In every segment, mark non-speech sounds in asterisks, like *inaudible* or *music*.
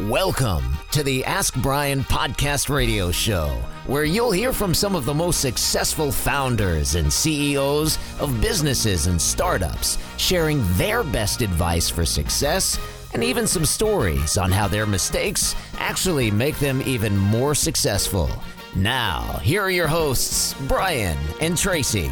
Welcome to the Ask Brian podcast radio show, where you'll hear from some of the most successful founders and CEOs of businesses and startups, sharing their best advice for success and even some stories on how their mistakes actually make them even more successful. Now, here are your hosts, Brian and Tracy.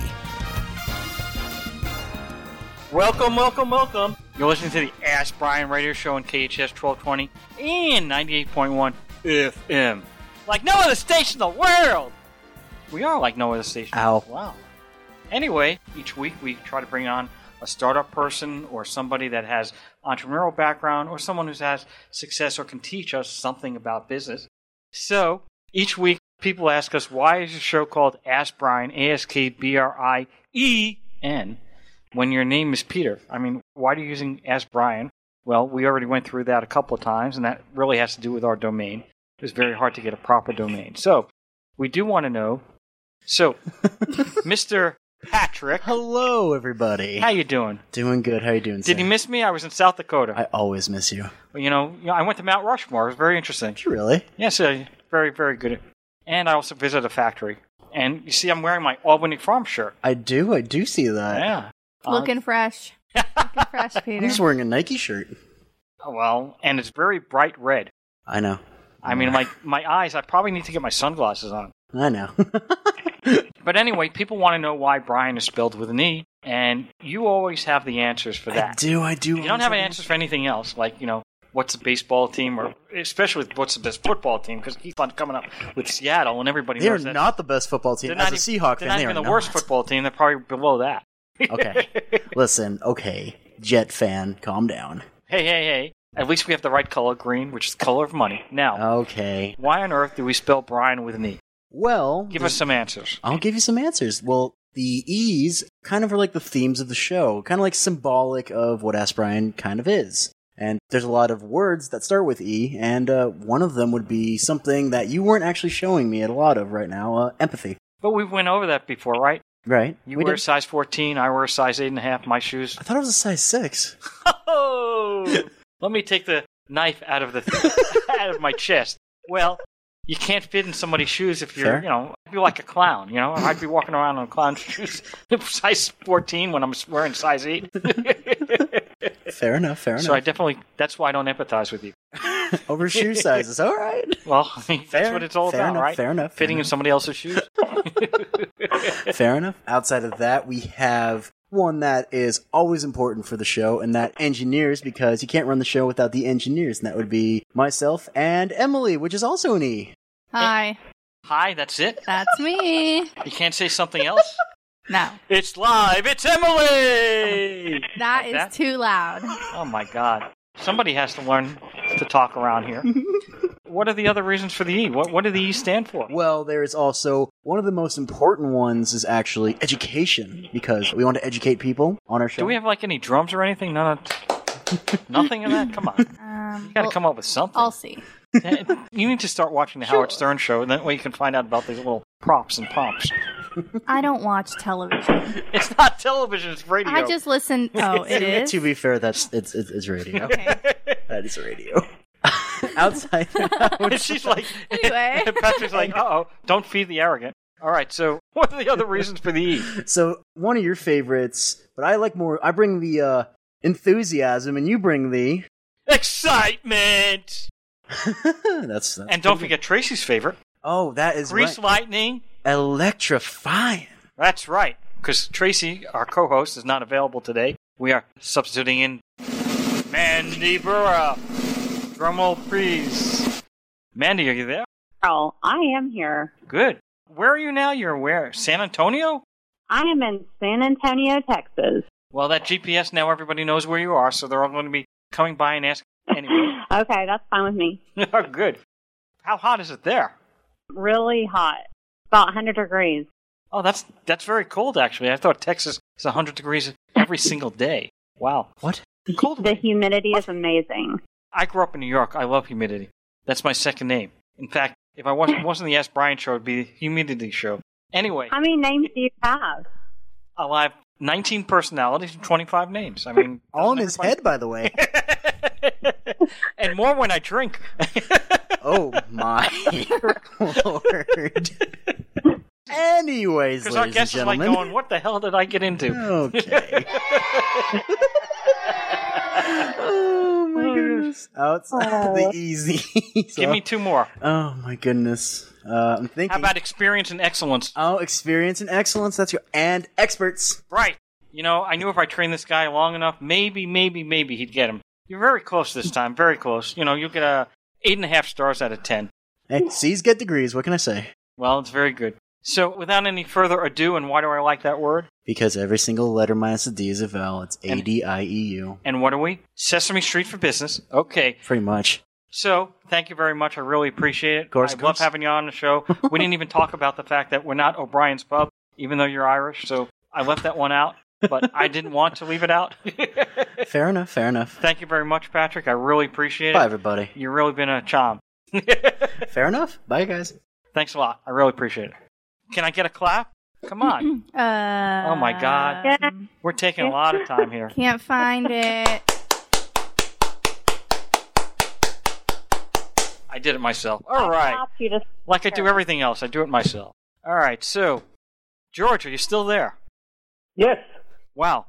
Welcome, welcome, welcome. You're listening to the Ask Brian Radio Show on KHS 1220 and 98.1 FM. Like no other station in the world! We are like no other station. Ow. Wow. Anyway, each week we try to bring on a startup person or somebody that has entrepreneurial background or someone who has success or can teach us something about business. So, each week people ask us, why is your show called Ask Brian, A-S-K-B-R-I-E-N? When your name is Peter. I mean, why are you using as Brian? Well, we already went through that a couple of times, and that really has to do with our domain. It was very hard to get a proper domain. So, we do want to know. So, *laughs* Mr. Patrick, Hello, everybody. how you doing? Doing good. How you doing? Did you miss me? I was in South Dakota. I always miss you. Well, you know, you know, I went to Mount Rushmore. It was very interesting. Did you really? Yes, uh, very, very good. And I also visited a factory. And you see, I'm wearing my Albany Farm shirt. I do. I do see that. Yeah. Uh, *laughs* Looking fresh. Looking fresh, I'm Peter. just wearing a Nike shirt. well, and it's very bright red. I know. I mean, my my eyes. I probably need to get my sunglasses on. I know. *laughs* But anyway, people want to know why Brian is spelled with an e, and you always have the answers for I that. do. I do. You don't have answers for anything else, like you know, what's the baseball team, or especially what's the best football team, because keep on coming up with Seattle, and everybody They are knows that not the best football team. they're As not a even- Seahawk they're fan, not they even are the not. worst football team. They're probably below that. Okay. Listen. Okay. Jet fan, calm down. hey, hey, hey! At least we have the right color, green, which is the color of money. Now, Okay. why on earth do we spell Brian with an e? Well, Give us some answers. I'll give you some answers. Well, the E's kind of are like the themes of the show, kind of like symbolic of what Ask Brian kind of is. And there's a lot of words that start with E, and uh, one of them would be something that you weren't actually showing me a lot of right now uh, empathy. But we went over that before, right? Right? You We wear a did- size 14, I wear a size eight and a half. My shoes I thought it was a size 6. Oh! *laughs* Let me take the knife out of the *laughs* out of my chest. Well, you can't fit in somebody's shoes if you're, Fair. you know, I'd be like a clown. You know, I'd be walking around in clown *laughs* shoes, size fourteen when I'm wearing size eight. Fair enough, fair enough. so I definitely that's why I don't empathize with you. *laughs* Over shoe *laughs* sizes. All right. Well, I *laughs* mean, that's what it's all fair about, enough, right? fair enough, fair Fitting in enough. somebody else's shoes. Fair enough. Outside of that, we have one that is always important for the show, and that engineers, because you can't run the show without the engineers, and that would be myself and Emily, which is also an E. Hi, Hi, that's it. that's me. You can't say something else. No, It's live. It's Emily. That is that? too loud. Oh my god. Somebody has to learn to talk around here. *laughs* what are the other reasons for the E? What what do the E stand for? Well, there is also one of the most important ones is actually education, because we want to educate people on our show. Do we have like any drums or anything? None of nothing of that? Come on. You Um, gotta well, come up with something. I'll see. *laughs* you need to start watching the Howard Stern show, and that way you can find out about these little props and pomps. I don't watch television. *laughs* It's not television, it's radio. I just listen. Oh, *laughs* it is. to be fair, that's it's it's, it's radio. *laughs* Okay. that is radio. Outside, and she's like, Anyway. Patrick's like, uh oh, don't feed the arrogant. All right, so what are the other reasons for the E? so one of your favorites, but I like more. I bring the uh, enthusiasm, and you bring the. Excitement! that's, that's And don't forget Tracy's favorite, Oh, that is Grease right. Lightning. Electrifying. That's right, because Tracy, our co-host, is not available today. We are substituting in Mandy Burra. Drumroll, please. Mandy, are you there? Oh, I am here. Good. Where are you now? You're where? San Antonio? I am in San Antonio, Texas. Well, that GPS now everybody knows where you are, so they're all going to be coming by and asking. Anyway, *laughs* Okay, that's fine with me. *laughs* good. How hot is it there? Really hot. About 100 degrees. Oh, that's that's very cold actually. I thought Texas is 100 degrees every *laughs* single day. Wow. What? Cold. The humidity is amazing. I grew up in New York. I love humidity. That's my second name. In fact, if I wasn't wasn't the Ask Brian show, it'd be the humidity show. Anyway, How many names do you have? I'll have 19 personalities and 25 names. I mean, *laughs* All in his head, by the way. *laughs* and more when I drink. *laughs* Oh my lord. Anyways, Because our ladies and guest is like going, "What the hell did I get into?" Okay. oh my goodness. Outside the easy. So- Give me two more. Oh my goodness. Uh, I'm thinking. How about experience and excellence? oh, experience and excellence. That's your and experts. Right. You know, I knew if I trained this guy long enough, maybe, maybe, maybe he'd get him. You're very close this time. Very close. You know, you'll get a eight and a half stars out of ten. Hey, C's get degrees. What can I say? Well, it's very good. So, without any further ado, and why do I like that word? Because every single letter minus the D is a vowel. It's A D I E U. And what are we? Sesame Street for Business. Okay. Pretty much. So, thank you very much. I really appreciate it. Of course, I of love having you on the show. we didn't even talk about the fact that we're not O'Brien's Pub, even though you're Irish. So, I left that one out, but I didn't want to leave it out. *laughs* Fair enough. Fair enough. thank you very much, Patrick. I really appreciate it. Bye, everybody. You've really been a charm. *laughs* Fair enough. Bye, guys. Thanks a lot. I really appreciate it. Can I get a clap? Come on. *clears throat* Uh, Oh my God. Yeah. We're taking a lot of time here. Can't find it. I did it myself. All right. Stop you to Like I do everything else, I do it myself. All right. So, George, are you still there? Yes. Wow.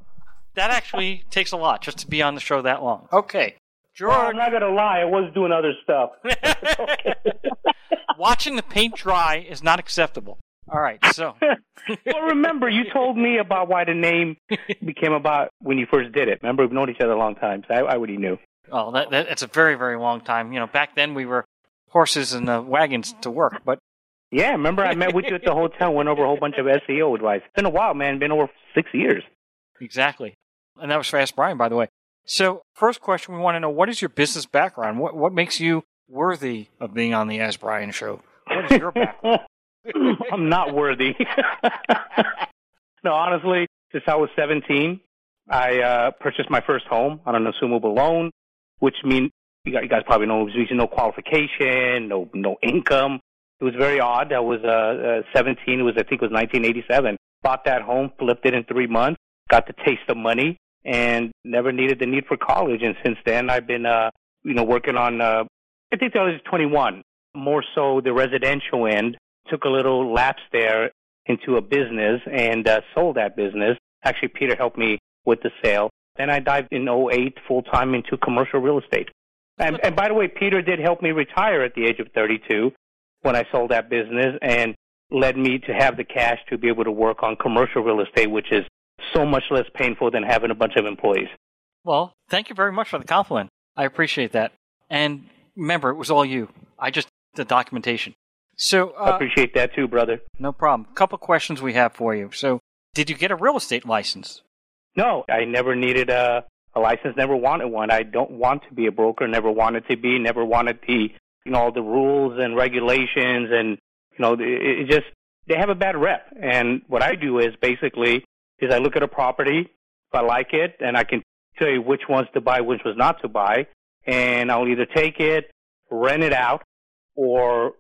That actually *laughs* takes a lot just to be on the show that long. Okay. Well, I'm not gonna lie. I was doing other stuff. *laughs* *laughs* watching the paint dry is not acceptable. All right. So, well, remember, you told me about why the name became about when you first did it. Remember, we've known each other a long time, so I, I already knew. oh, that, that that's a very very long time. You know, back then we were horses and uh, wagons to work, but Yeah, remember I met with you at the hotel, went over a whole bunch of SEO advice. It's been a while, man. Been over six years. Exactly. And that was for Ask Brian, by the way. So, first question we want to know what is your business background? What, what makes you worthy of being on the Ask Brian show? What is your background? *laughs* I'm not worthy. *laughs* no, honestly, since I was 17, I uh, purchased my first home on an assumable loan, which means you guys, you guys probably know it means no qualification, no no income. It was very odd. I was uh, uh, 17. It was I think it was 1987. Bought that home, flipped it in three months, got the taste of money, and never needed the need for college. And since then, I've been uh, you know working on. Uh, I think I was 21. More so the residential end. Took a little lapse there into a business and uh, sold that business. Actually, Peter helped me with the sale. Then I dived in 08 full time into commercial real estate. And, and by the way, Peter did help me retire at the age of 32 when I sold that business and led me to have the cash to be able to work on commercial real estate, which is so much less painful than having a bunch of employees. Well, thank you very much for the compliment. I appreciate that. And remember, it was all you. I just the documentation. So, I uh, appreciate that too, brother. no problem. couple questions we have for you. So, did you get a real estate license? No, I never needed a, a license, never wanted one. I don't want to be a broker, never wanted to be, never wanted the, you know, all the rules and regulations and, you know, it, it just, they have a bad rep. And what I do is basically, is I look at a property, if I like it, and I can tell you which ones to buy, which was not to buy, and I'll either take it, rent it out, or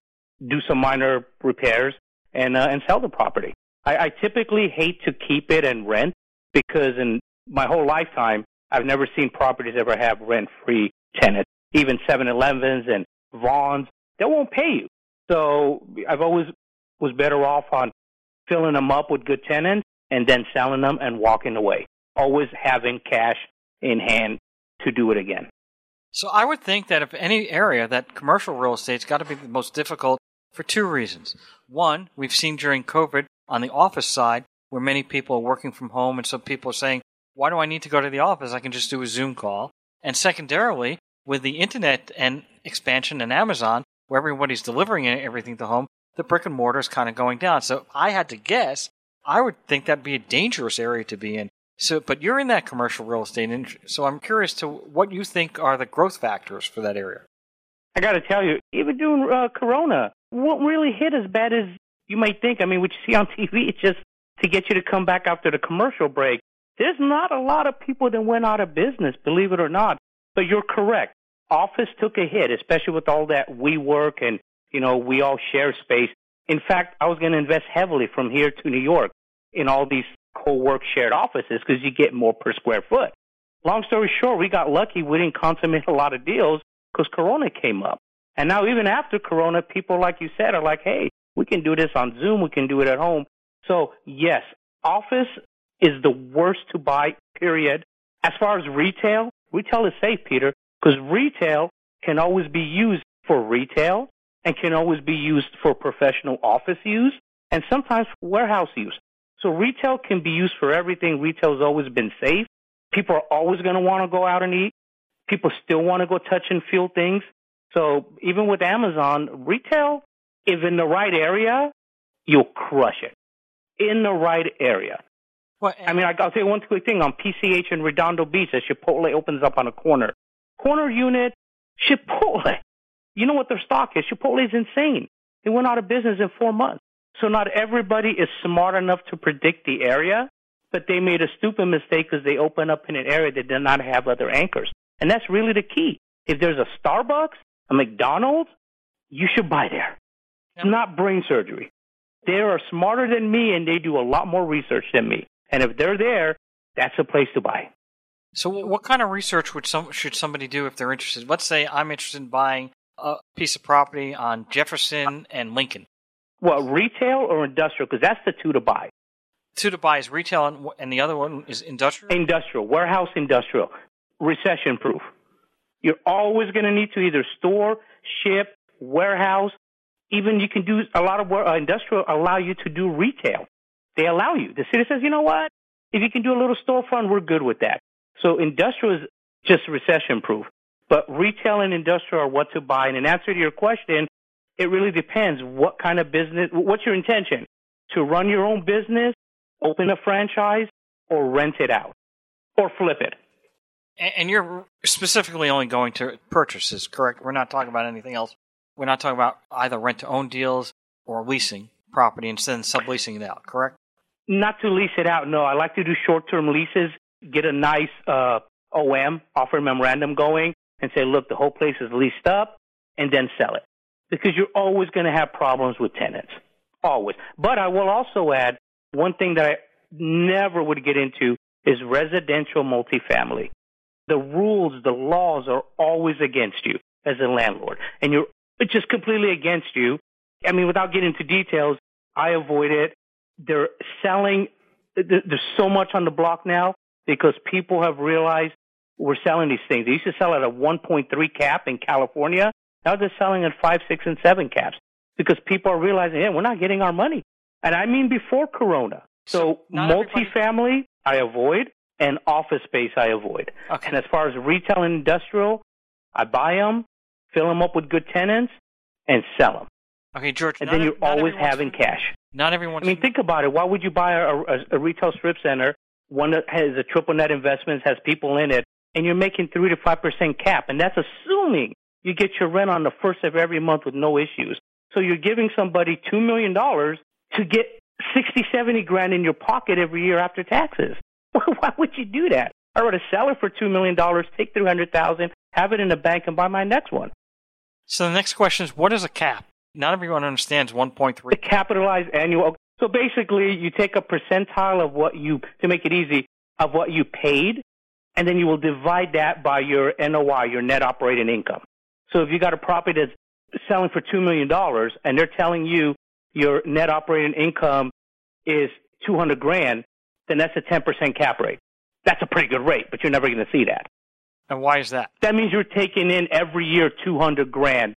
do some minor repairs and, uh, and sell the property. I, I typically hate to keep it and rent because in my whole lifetime, I've never seen properties ever have rent-free tenants. Even 7-Elevens and Vons, they won't pay you. So I've always was better off on filling them up with good tenants and then selling them and walking away. Always having cash in hand to do it again. So, I would think that if any area, that commercial real estate's got to be the most difficult for two reasons. One, we've seen during COVID on the office side where many people are working from home, and some people are saying, why do I need to go to the office? I can just do a Zoom call. And secondarily, with the internet and expansion and Amazon, where everybody's delivering everything to home, the brick and mortar is kind of going down. So I had to guess, I would think that'd be a dangerous area to be in. So, but you're in that commercial real estate, and so I'm curious to what you think are the growth factors for that area. I got to tell you, even during uh, Corona, won't really hit as bad as you might think. I mean, what you see on *laughs* TV, it's just to get you to come back after the commercial break. There's not a lot of people that went out of business, believe it or not. But you're correct. Office took a hit, especially with all that WeWork and, you know, we all share space. In fact, I was going to invest heavily from here to New York in all these co-work shared offices because you get more per square foot. Long story short, we got lucky. We didn't consummate a lot of deals because Corona came up. And now, even after Corona, people, like you said, are like, hey, we can do this on Zoom, we can do it at home. So, yes, office is the worst to buy, period. As far as retail, retail is safe, Peter, because retail can always be used for retail and can always be used for professional office use and sometimes warehouse use. So retail can be used for everything. Retail has always been safe. People are always going to want to go out and eat. People still want to go touch and feel things. So even with Amazon, retail, if in the right area, you'll crush it. In the right area. Well, I mean, uh, I'll tell you one quick thing on PCH in Redondo Beach as Chipotle opens up on a corner. Corner unit, Chipotle. You know what their stock is? Chipotle is insane. They went out of business in four months. So not everybody is smart enough to predict the area, but they made a stupid mistake because they opened up in an area that did not have other anchors. And that's really the key. If there's a Starbucks, a McDonald's, you should buy there. It's not brain surgery. They are smarter than me and they do a lot more research than me. And if they're there, that's a place to buy. So, what kind of research would some should somebody do if they're interested? Let's say I'm interested in buying a piece of property on Jefferson and Lincoln. Well, retail or industrial? Because that's the two to buy. Two to buy is retail, and, and the other one is industrial. Industrial, warehouse industrial, recession proof. You're always going to need to either store, ship, warehouse. Even you can do a lot of uh, industrial allow you to do retail. They allow you. The city says, you know what? If you can do a little storefront, we're good with that. So industrial is just recession proof. But retail and industrial are what to buy. And in answer to your question, it really depends what kind of business, what's your intention? To run your own business, open a franchise, or rent it out, or flip it. And you're specifically only going to purchases, correct? We're not talking about anything else. We're not talking about either rent to own deals or leasing property instead of subleasing it out, correct? Not to lease it out, no. I like to do short term leases, get a nice uh, OM, offer memorandum going, and say, look, the whole place is leased up, and then sell it. Because you're always going to have problems with tenants. Always. But I will also add one thing that I never would get into is residential multifamily. The rules, the laws are always against you as a landlord. And you're it's just completely against you. I mean, without getting into details, I avoid it. They're selling, there's so much on the block now because people have realized we're selling these things. They used to sell at a 1.3 cap in California. Now they're selling at 5, 6, and 7 caps because people are realizing, yeah, we're not getting our money. And I mean before Corona. So, So multifamily, I avoid, and office space, I avoid. Okay. And as far as retail and industrial, I buy them, fill them up with good tenants, and sell them. Okay, George. And then you're always having cash. Not everyone's. I mean, think about it. Why would you buy a, a, a retail strip center, one that has a triple net investments, has people in it, and you're making 3 to 5% cap? And that's assuming you get your rent on the first of every month with no issues. So you're giving somebody $2 million to get 60, 70 grand in your pocket every year after taxes. *laughs* Why would you do that? I would sell it for $2 million, take 300000 have it in the bank, and buy my next one. so the next question is, what is a cap? Not everyone understands 1.3. the capitalized annual. So basically, you take a percentile of what you, to make it easy, of what you paid, and then you will divide that by your NOI, your net operating income. So if you got a property that's selling for $2 million and they're telling you your net operating income is 200 grand, then that's a 10% cap rate. That's a pretty good rate, but you're never going to see that. And why is that? That means you're taking in every year 200 grand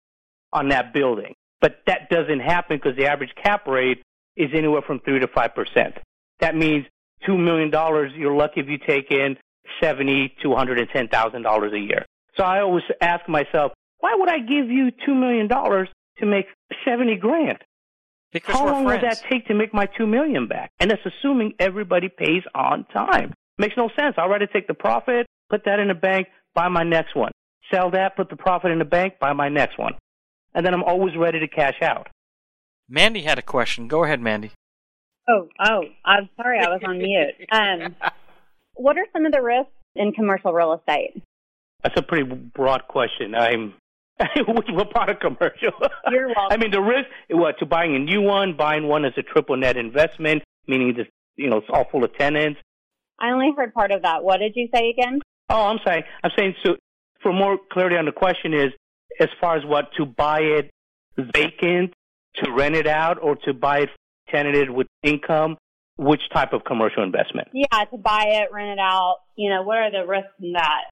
on that building. But that doesn't happen because the average cap rate is anywhere from 3 to 5%. That means $2 million, you're lucky if you take in 70 to $110,000 a year. So I always ask myself, why would I give you $2 million to make 70 grand? Because How long friends. will that take to make my 2 million back? And that's assuming everybody pays on time. Makes no sense. I'd rather take the profit, put that in the bank, buy my next one. Sell that, put the profit in the bank, buy my next one. And then I'm always ready to cash out. Mandy had a question. Go ahead, Mandy. Oh, oh, I'm sorry, I was on mute. *laughs* Um, what are some of the risks in commercial real estate? That's a pretty broad question. I'm *laughs* what part of commercial? You're welcome. I mean, the risk what to buying a new one, buying one as a triple net investment, meaning this, you know, it's all full of tenants. I only heard part of that. What did you say again? Oh, I'm sorry. I'm saying, so for more clarity on the question is, as far as what to buy it vacant, to rent it out, or to buy it tenanted with income? Which type of commercial investment? Yeah, to buy it, rent it out. You know, what are the risks in that?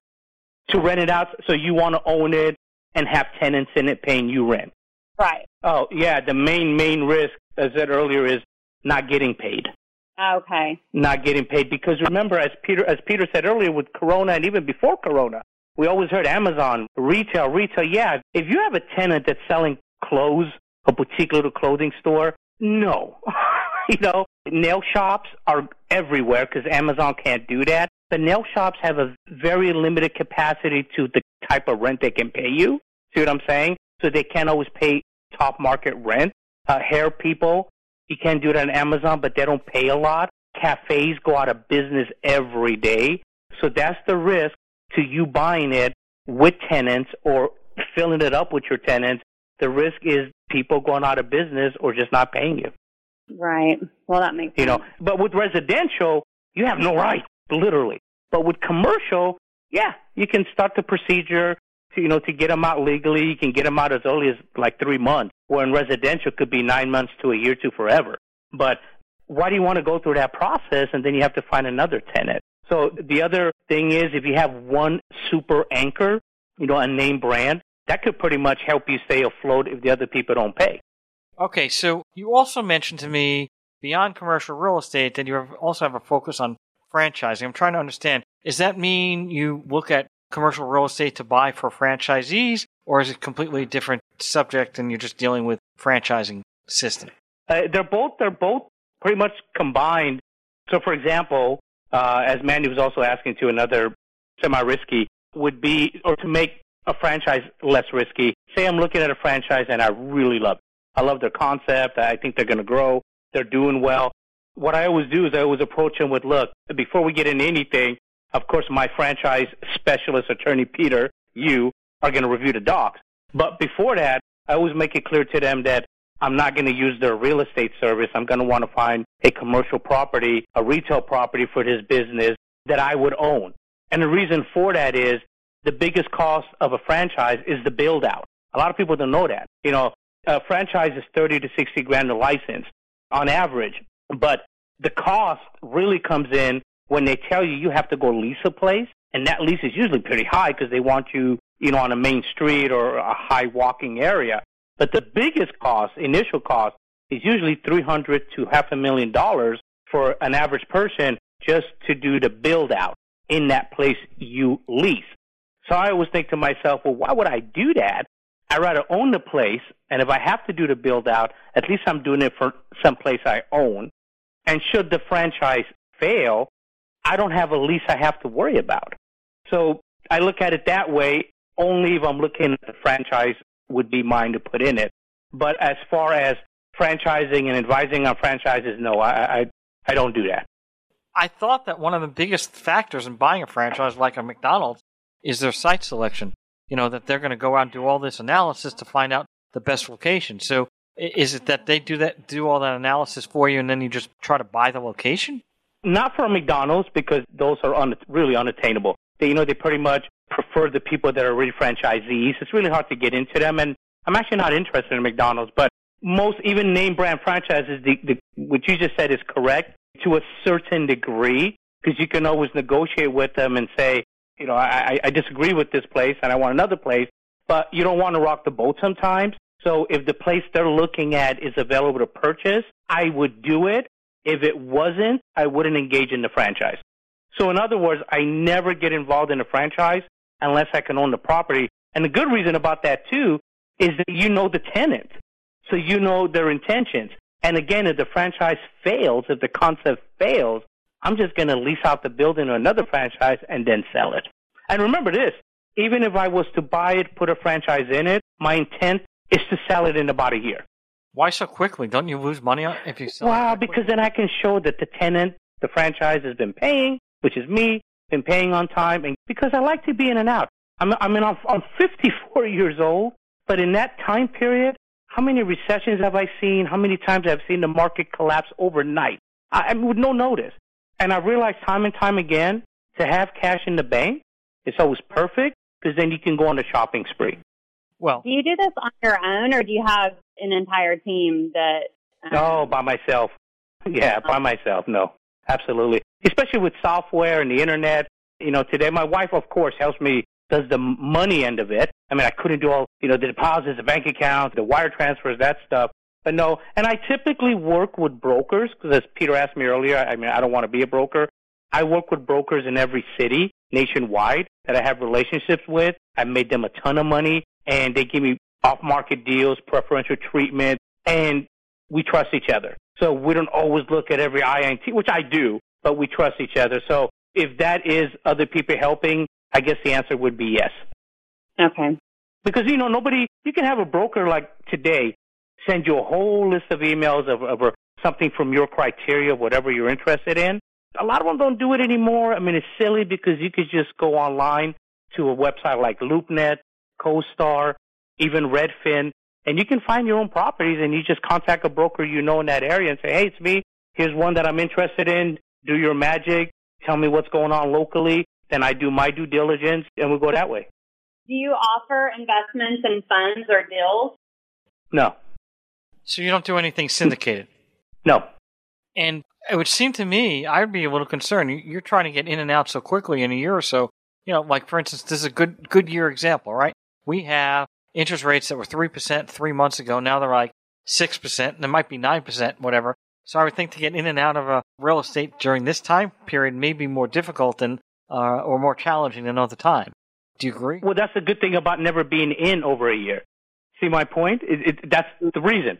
To rent it out, so you want to own it and have tenants in it paying you rent. Right. Oh, yeah. The main main risk, as I said earlier, is not getting paid. Okay. Not getting paid because remember, as Peter as Peter said earlier, with Corona and even before Corona, we always heard Amazon, retail, retail. Yeah, if you have a tenant that's selling clothes, a boutique little clothing store, no. *laughs* you know, nail shops are everywhere because Amazon can't do that. But nail shops have a very limited capacity to the type of rent they can pay you. See what I'm saying? So they can't always pay top market rent. Uh, hair people, you can't do it on Amazon, but they don't pay a lot. Cafes go out of business every day. So that's the risk to you buying it with tenants or filling it up with your tenants. The risk is people going out of business or just not paying you. Right. Well, that makes You sense. know, but with residential, you have no right, literally. But with commercial, yeah, you can start the procedure to, you know, to get them out legally. You can get them out as early as like three months, where in residential could be nine months to a year to forever. But why do you want to go through that process and then you have to find another tenant? So the other thing is if you have one super anchor, you know, a name brand, that could pretty much help you stay afloat if the other people don't pay. Okay, so you also mentioned to me beyond commercial real estate that you have also have a focus on franchising. I'm trying to understand. Does that mean you look at commercial real estate to buy for franchisees, or is it completely different subject and you're just dealing with franchising system? Uh, they're both they're both pretty much combined. So, for example, uh, as Mandy was also asking to another semi-risky would be, or to make a franchise less risky. Say I'm looking at a franchise and I really love it. I love their concept. I think they're going to grow. They're doing well. What I always do is I always approach them with, look, before we get into anything, of course, my franchise specialist attorney, Peter, you are going to review the docs. But before that, I always make it clear to them that I'm not going to use their real estate service. I'm going to want to find a commercial property, a retail property for this business that I would own. And the reason for that is the biggest cost of a franchise is the build out. A lot of people don't know that. You know, a franchise is 30 to 60 grand a license on average, but the cost really comes in when they tell you you have to go lease a place, and that lease is usually pretty high because they want you, you know, on a main street or a high walking area. But the biggest cost, initial cost, is usually 300 to half a million dollars for an average person just to do the build out in that place you lease. So I always think to myself, well, why would I do that? I'd rather own the place, and if I have to do the build out, at least I'm doing it for some place I own. And should the franchise fail, I don't have a lease I have to worry about. So I look at it that way. Only if I'm looking at the franchise would be mine to put in it. But as far as franchising and advising on franchises, no, I, I, I don't do that. I thought that one of the biggest factors in buying a franchise like a McDonald's is their site selection. You know, that they're going to go out and do all this analysis to find out the best location. So is it that they do that, do all that analysis for you and then you just try to buy the location? Not for McDonald's because those are un- really unattainable. They, you know, they pretty much prefer the people that are really franchisees. It's really hard to get into them, and I'm actually not interested in McDonald's. But most, even name brand franchises, the, the, what you just said is correct to a certain degree because you can always negotiate with them and say, you know, I, I- I disagree with this place and I want another place, but you don't want to rock the boat sometimes. So if the place they're looking at is available to purchase, I would do it. If it wasn't, I wouldn't engage in the franchise. So in other words, I never get involved in a franchise unless I can own the property. And the good reason about that too is that you know the tenant. So you know their intentions. And again, if the franchise fails, if the concept fails, I'm just going to lease out the building to another franchise and then sell it. And remember this, even if I was to buy it, put a franchise in it, my intent is to sell it in about a year. Why so quickly? Don't you lose money if you sell it Well, because then I can show that the tenant, the franchise has been paying, which is me, been paying on time, and because I like to be in and out. I'm, I mean, I'm, I'm 54 years old, but in that time period, how many recessions have I seen? How many times have I seen the market collapse overnight? I, I mean, with no notice. And I realized time and time again, to have cash in the bank, it's always perfect because then you can go on a shopping spree. Well, Do you do this on your own, or do you have an entire team that? um, No, by myself. *laughs* Yeah, by myself. No, absolutely. Especially with software and the internet. You know, today my wife, of course, helps me does the money end of it. I mean, I couldn't do all you know the deposits, the bank accounts, the wire transfers, that stuff. But no, and I typically work with brokers because, as Peter asked me earlier, I mean, I don't want to be a broker. I work with brokers in every city nationwide that I have relationships with. I've made them a ton of money, and they give me off-market deals, preferential treatment, and we trust each other. So we don't always look at every INT, which I do, but we trust each other. So if that is other people helping, I guess the answer would be yes. Okay. Because, you know, nobody, you can have a broker like today send you a whole list of emails of, of something from your criteria, whatever you're interested in. A lot of them don't do it anymore. I mean, it's silly because you could just go online to a website like LoopNet, CoStar, even Redfin, and you can find your own properties and you just contact a broker you know in that area and say, hey, it's me. Here's one that I'm interested in. Do your magic. Tell me what's going on locally. Then I do my due diligence and we go that way. Do you offer investments in funds or deals? No, so you don't do anything syndicated. *laughs* no. And it would seem to me, I'd be a little concerned. You- You're trying to get in and out so quickly in a year or so. You know, like for instance, this is a good good year example, right? We have interest rates that were three percent three months ago. Now they're like six percent, and it might be nine percent, whatever. So I would think to get in and out of a real estate during this time period may be more difficult than uh, or more challenging than other time. Do you agree? Well, that's the good thing about never being in over a year. See my point? It, it, that's the reason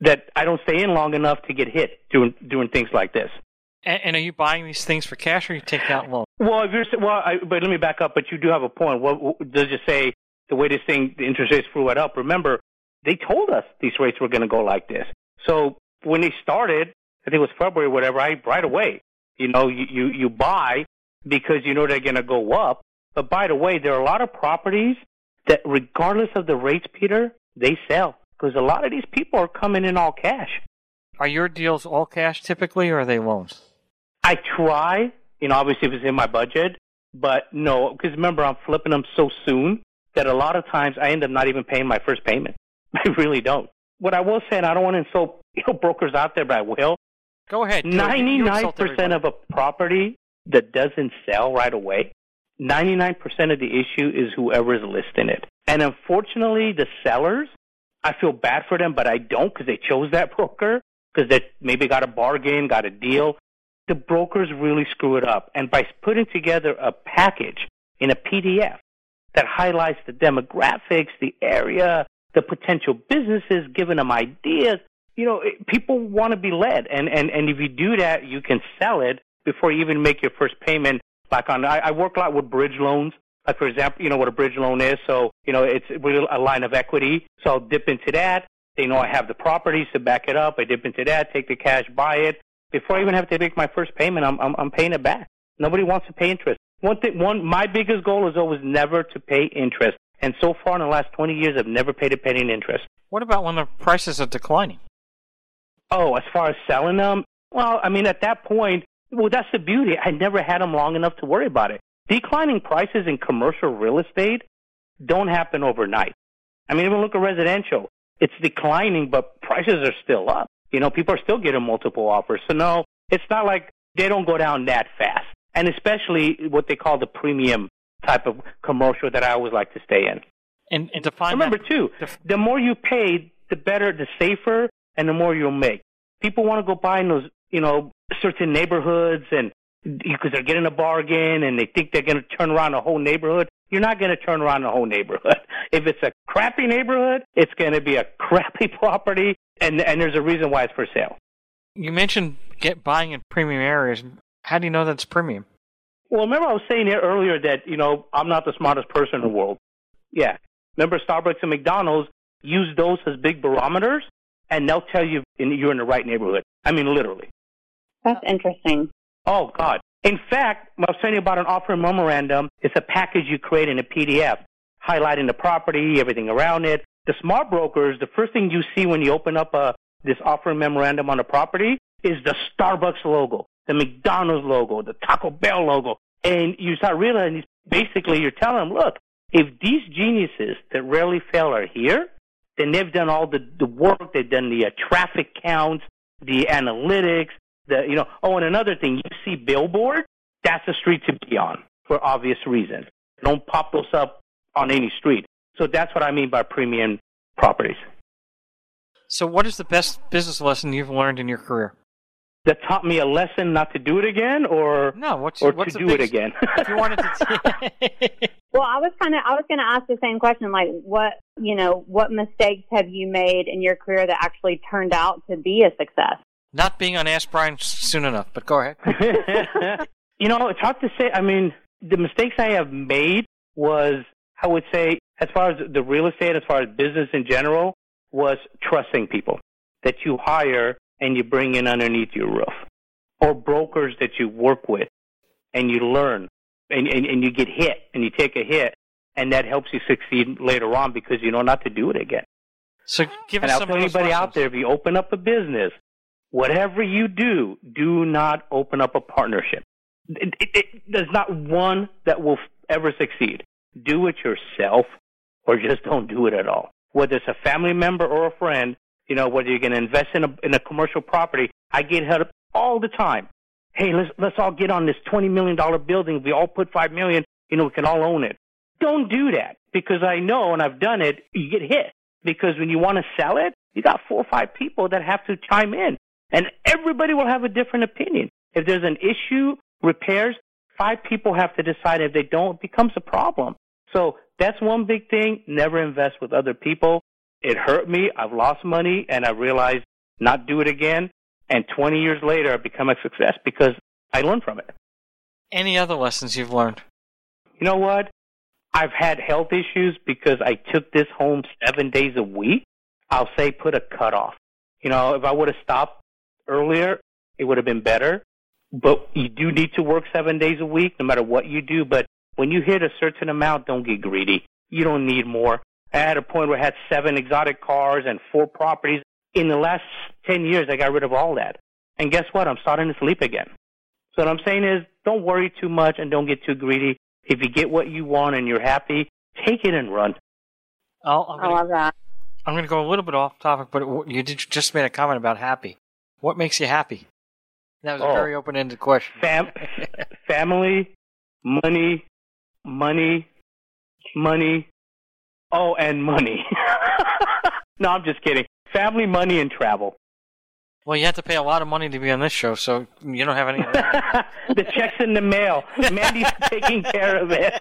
that I don't stay in long enough to get hit doing doing things like this. And, and are you buying these things for cash or are you taking out loans? Well, if you're well, I, but let me back up. But you do have a point. What, what does it say? The way this thing, the interest rates flew it up. Remember, they told us these rates were going to go like this. So when they started, I think it was February, or whatever. I right away, you know, you you, you buy because you know they're going to go up. But by the way, there are a lot of properties that, regardless of the rates, Peter, they sell because a lot of these people are coming in all cash. Are your deals all cash typically or are they loans? I try, you know, obviously if it's in my budget, but no, because remember I'm flipping them so soon that a lot of times I end up not even paying my first payment. *laughs* I really don't. What I will say, and I don't want to insult *laughs* you know, brokers out there, but I will. Go ahead. do it. You- you Ninety-nine percent of a property that doesn't sell right away, ninety-nine percent of the issue is whoever is listing it. And unfortunately, the sellers, I feel bad for them, but I don't because they chose that *laughs* broker because they maybe got a bargain, got a deal. The brokers really screw it up, and by putting together a package in a PDF that highlights the demographics, the area, the potential businesses, giving them ideas. You know, it- people want to be led, and, and, and if you do that, you can sell it before you even make your first payment. Like on, I, I work a lot with bridge loans. Like for example, you know what a bridge loan is. So you know, it's really a line of equity. So I'll dip into that. They know I have the properties to back it up. I dip into that, take the cash, buy it. Before I even have to make my first payment, I'm, I'm, I'm paying it back. Nobody wants to pay interest. One thing, one, my biggest goal is always never to pay interest. And so far in the last 20 years, I've never paid a penny in interest. What about when the prices are declining? Oh, as far as selling them, well, I mean, at that point, well, that's the beauty. I never had them long enough to worry about it. Declining prices in commercial real estate don't happen overnight. I mean, even look at residential. It's declining, but prices are still up. You know, people are still getting multiple offers. So no, it's not like they don't go down that fast. And especially what they call the premium type of commercial that I always like to stay in. And, and define Remember that, too, def- the more you pay, the better, the safer, and the more you'll make. People want to go buy in those, you know, certain neighborhoods, and because they're getting a bargain, and they think they're going to turn around the whole neighborhood. You're not going to turn around the whole neighborhood. *laughs* If it's a crappy neighborhood, it's going to be a crappy *laughs* property, and and there's a reason why it's for sale. you mentioned get buying in premium areas. How do you know that's premium? Well, remember I was saying here earlier that you know I'm not the smartest person in the world. Yeah, remember Starbucks and McDonald's use those as big barometers, and they'll tell you in, you're in the right neighborhood. I mean, literally. That's interesting. Oh God! In fact, I was telling you about an offering memorandum. It's a package you create in a PDF, highlighting the property, everything around it. The smart brokers, the first thing you see when you open up a this offering memorandum on a property is the Starbucks logo, the McDonald's logo, the Taco Bell logo, and you start realizing basically you're telling them, look, If these geniuses that rarely fail are here, then they've done all the, the work. They've done the uh, traffic counts, the analytics, the you know. Oh, and another thing, you see billboard. That's a street to be on for obvious reasons. Don't pop those up on any street. So that's what I mean by premium properties. So, what is the best business lesson you've learned in your career? That taught me a lesson not to do it again, or No, what's or what's to the do it again. *laughs* if you wanted to. *laughs* Well, I was kind of I was going to ask the same question like what, you know, what mistakes have you made in your career that actually turned out to be a success? Not being on Ask Brian soon enough, but go ahead. *laughs* you know, it's hard to say. I mean, the mistakes I have made was, I would say, as far as the real estate, as far as business in general, was trusting people that you hire and you bring in underneath your roof, or brokers that you work with and you learn and, and, and you get hit and you take a hit, and that helps you succeed later on because you know not to do it again. So, give And us I'll some tell anybody out there, if you open up a business, whatever you do, do not open up a partnership. It, it, it, there's not one that will ever succeed. Do it yourself or just don't do it at all. Whether it's a family member or a friend, you know, whether you're going to invest in a, in a commercial property, I get hit up all the time. Hey, let's, let's all get on this $20 million building. We all put 5 million, you know, we can all own it. Don't do that because I know and I've done it, you get hit because when you want to sell it, you got four or five people that have to chime in and everybody will have a different opinion. If there's an issue, repairs, five people have to decide. If they don't, it becomes a problem. So that's one big thing. Never invest with other people. It hurt me. I've lost money and I realized not do it again. And 20 years later, I've become a success because I learned from it. Any other lessons you've learned? You know what? I've had health issues because I took this home seven days a week. I'll say put a cutoff. You know, if I would have stopped earlier, it would have been better. But you do need to work seven days a week, no matter what you do. But when you hit a certain amount, don't get greedy. You don't need more. I had a point where I had seven exotic cars and four properties. In the last 10 years, I got rid of all that. And guess what? I'm starting to sleep again. So what I'm saying is don't worry too much and don't get too greedy. If you get what you want and you're happy, take it and run. I'll, I'm I gonna- love that. I'm going to go a little bit off topic, but you did, just made a comment about happy. What makes you happy? That was a Oh. very open-ended question. Fam- *laughs* family, money, money, money, oh, and money. *laughs* no, I'm just kidding. Family, money, and travel. well, you have to pay a lot of money to be on this show, so you don't have any of that. *laughs* the check's in the mail. Mandy's *laughs* taking care of it.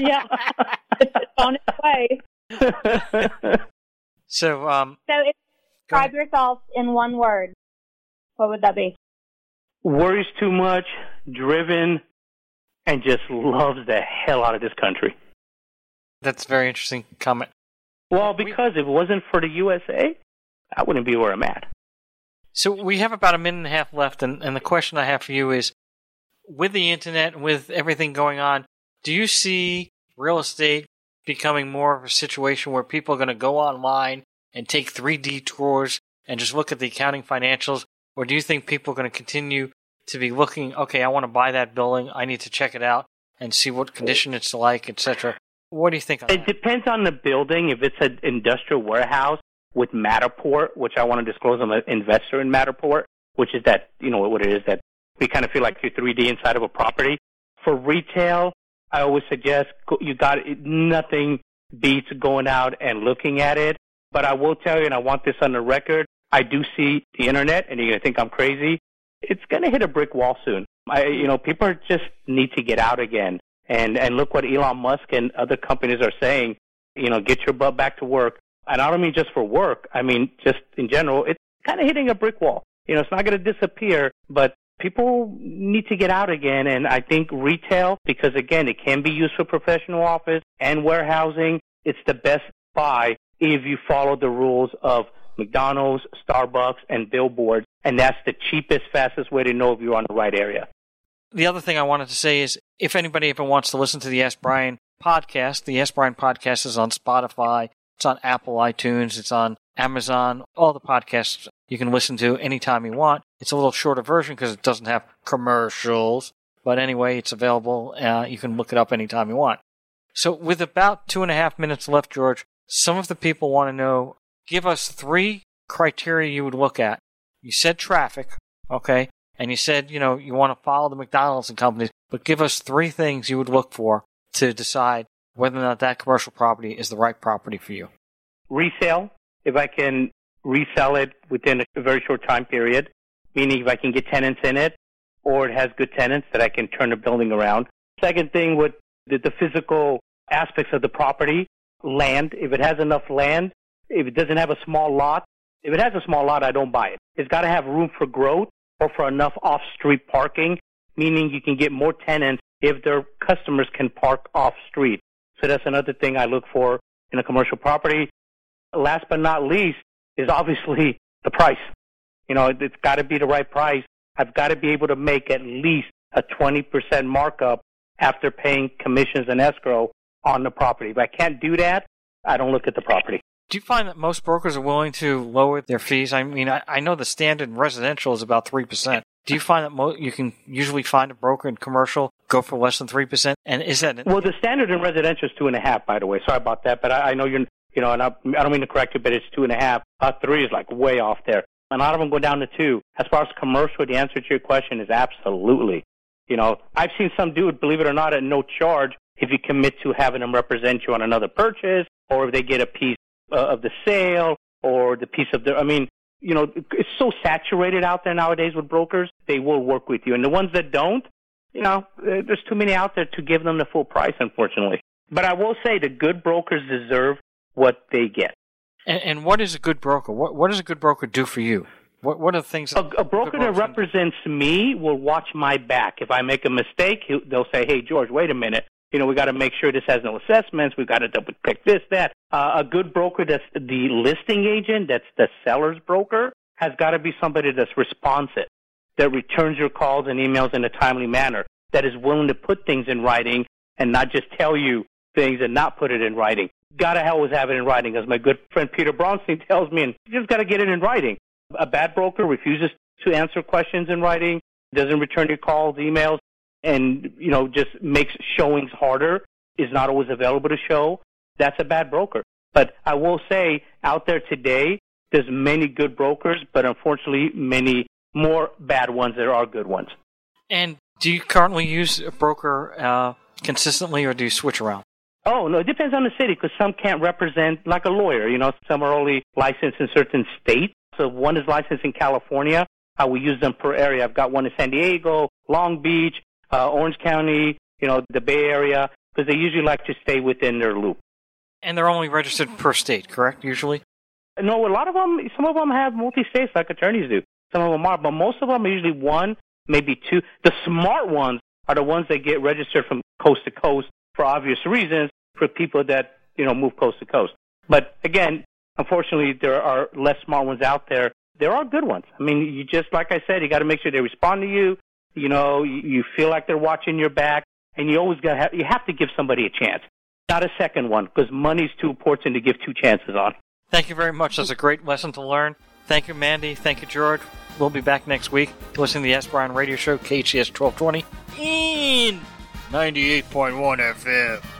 Yeah. it's on its way. so, um, So if describe yourself in one word, what would that be? Worries too much, driven, and just loves the hell out of this country. That's a very interesting comment. Well, because if it wasn't for the USA, I wouldn't be where I'm at. So we have about a minute and a half left, and, and the question I have for you is: with the internet, with everything going on, do you see real estate becoming more of a situation where people are going to go online and take 3D tours and just look at the accounting financials, or do you think people are going to continue to be looking? Okay, I want to buy that building. I need to check it out and see what condition it's like, etc. What do you think? It that? depends on the building. If it's an industrial warehouse with Matterport, which I want to disclose, I'm an investor in Matterport, which is that, you know, what it is that we kind of feel like you're 3D inside of a property. For retail, I always suggest you got nothing beats going out and looking at it. But I will tell you, and I want this on the record, I do see the internet, and you're going to think I'm crazy. It's going to hit a brick wall soon. I, you know, people just need to get out again. And, and look what Elon Musk and other companies are saying. You know, get your butt back to work. And I don't mean just for work. I mean, just in general, it's kind of hitting a brick wall. You know, it's not going to disappear, but people need to get out again. And I think retail, because again, it can be used for professional office and warehousing. It's the best buy if you follow the rules of McDonald's, Starbucks, and billboards. And that's the cheapest, fastest way to know if you're on the right area. The other thing I wanted to say is if anybody ever wants to listen to the Ask Brian podcast, the Ask Brian podcast is on Spotify, it's on Apple iTunes, it's on Amazon, all the podcasts you can listen to anytime you want. It's a little shorter version because it doesn't have commercials. But anyway, it's available. Uh, you can look it up anytime you want. So, with about two and a half minutes left, George, some of the people want to know give us three criteria you would look at. You said traffic, okay? And you said, you know, you want to follow the McDonald's and companies, but give us three things you would look for to decide whether or not that commercial property is the right property for you. Resale, if I can resell it within a very short time period, meaning if I can get tenants in it or it has good tenants that I can turn the building around. Second thing would the, the physical aspects of the property, land. If it has enough land, if it doesn't have a small lot, if it has a small lot, I don't buy it. It's got to have room for growth or for enough off-street parking, meaning you can get more tenants if their customers can park off-street. So that's another thing I look for in a commercial property. Last but not least is obviously *laughs* the price. You know, it's got to be the right price. I've got to be able to make at least a 20% markup after paying commissions and escrow on the property. If I can't do that, I don't look at the property. Do you find that most brokers are willing to lower their fees? I mean, I, I know the standard in residential is about 3%. Do you find that mo- you can usually find a broker in commercial go for less than 3%? And is that. Well, the standard in residential is two and a half, by the way. Sorry about that, but I, I know you're, you know, and I, I don't mean to correct you, but it's two and a half. Uh, three is like way off there. A lot of them go down to two. As far as commercial, the answer to your question is absolutely. You know, I've seen some do it, believe it or not, at no charge if you commit to having them represent you on another purchase or if they get a piece uh, of the sale or the piece of the, I mean, you know, it's so saturated out there nowadays with brokers, they will work with you. And the ones that don't, you know, uh, there's too many out there to give them the full price, unfortunately. But I will say the good brokers deserve what they get. And, and what is a good broker? What, what does a good broker do for you? What, what are the things? A, a broker that represents me will watch my back. If I make a mistake, they'll say, "Hey, George, wait a minute. You know, we got to make sure this has no assessments. We've got to double check this, that. Uh, a good broker that's the listing agent, that's the seller's broker, has got to be somebody that's responsive, that returns your calls and emails in a timely manner, that is willing to put things in writing and not just tell you things and not put it in writing. Got to always have it in writing, as my good friend Peter Bronstein *laughs* tells me, and you just got to get it in writing. A bad broker refuses to answer questions in writing, doesn't return your calls, emails, and you know just makes showings harder is not always available to show that's a bad broker but i will say out there today there's many good brokers but unfortunately many more bad ones there are good ones and do you currently use a broker uh, consistently or do you switch around Oh no, it depends on the city because some can't represent like a lawyer. You know, some are only licensed in certain states. So one is licensed in California. I will use them per area. I've got one in San Diego, Long Beach, uh, Orange County, you know, the Bay Area, because they usually like to stay within their loop. And they're only registered per state, correct? Usually. No, a lot of them. Some of them have multi-states, like attorneys do. Some of them are, but most of them are usually one, maybe two. The smart ones are the ones that get registered from coast to coast for obvious reasons for people that you know move coast to coast. But again, unfortunately, there are less smart ones out there. There are good ones. I mean, you just like I said, you got to make sure they respond to you. You know, you feel like they're watching your back, and you always got have, you have to give somebody a chance, not a second one, because money's too important to give two chances on. Thank you very much. That's a great lesson to learn. Thank you, Mandy. Thank you, George. We'll be back next week. Listening to the Ask Brian Radio Show, KHTS 1220 in 98.1 FM.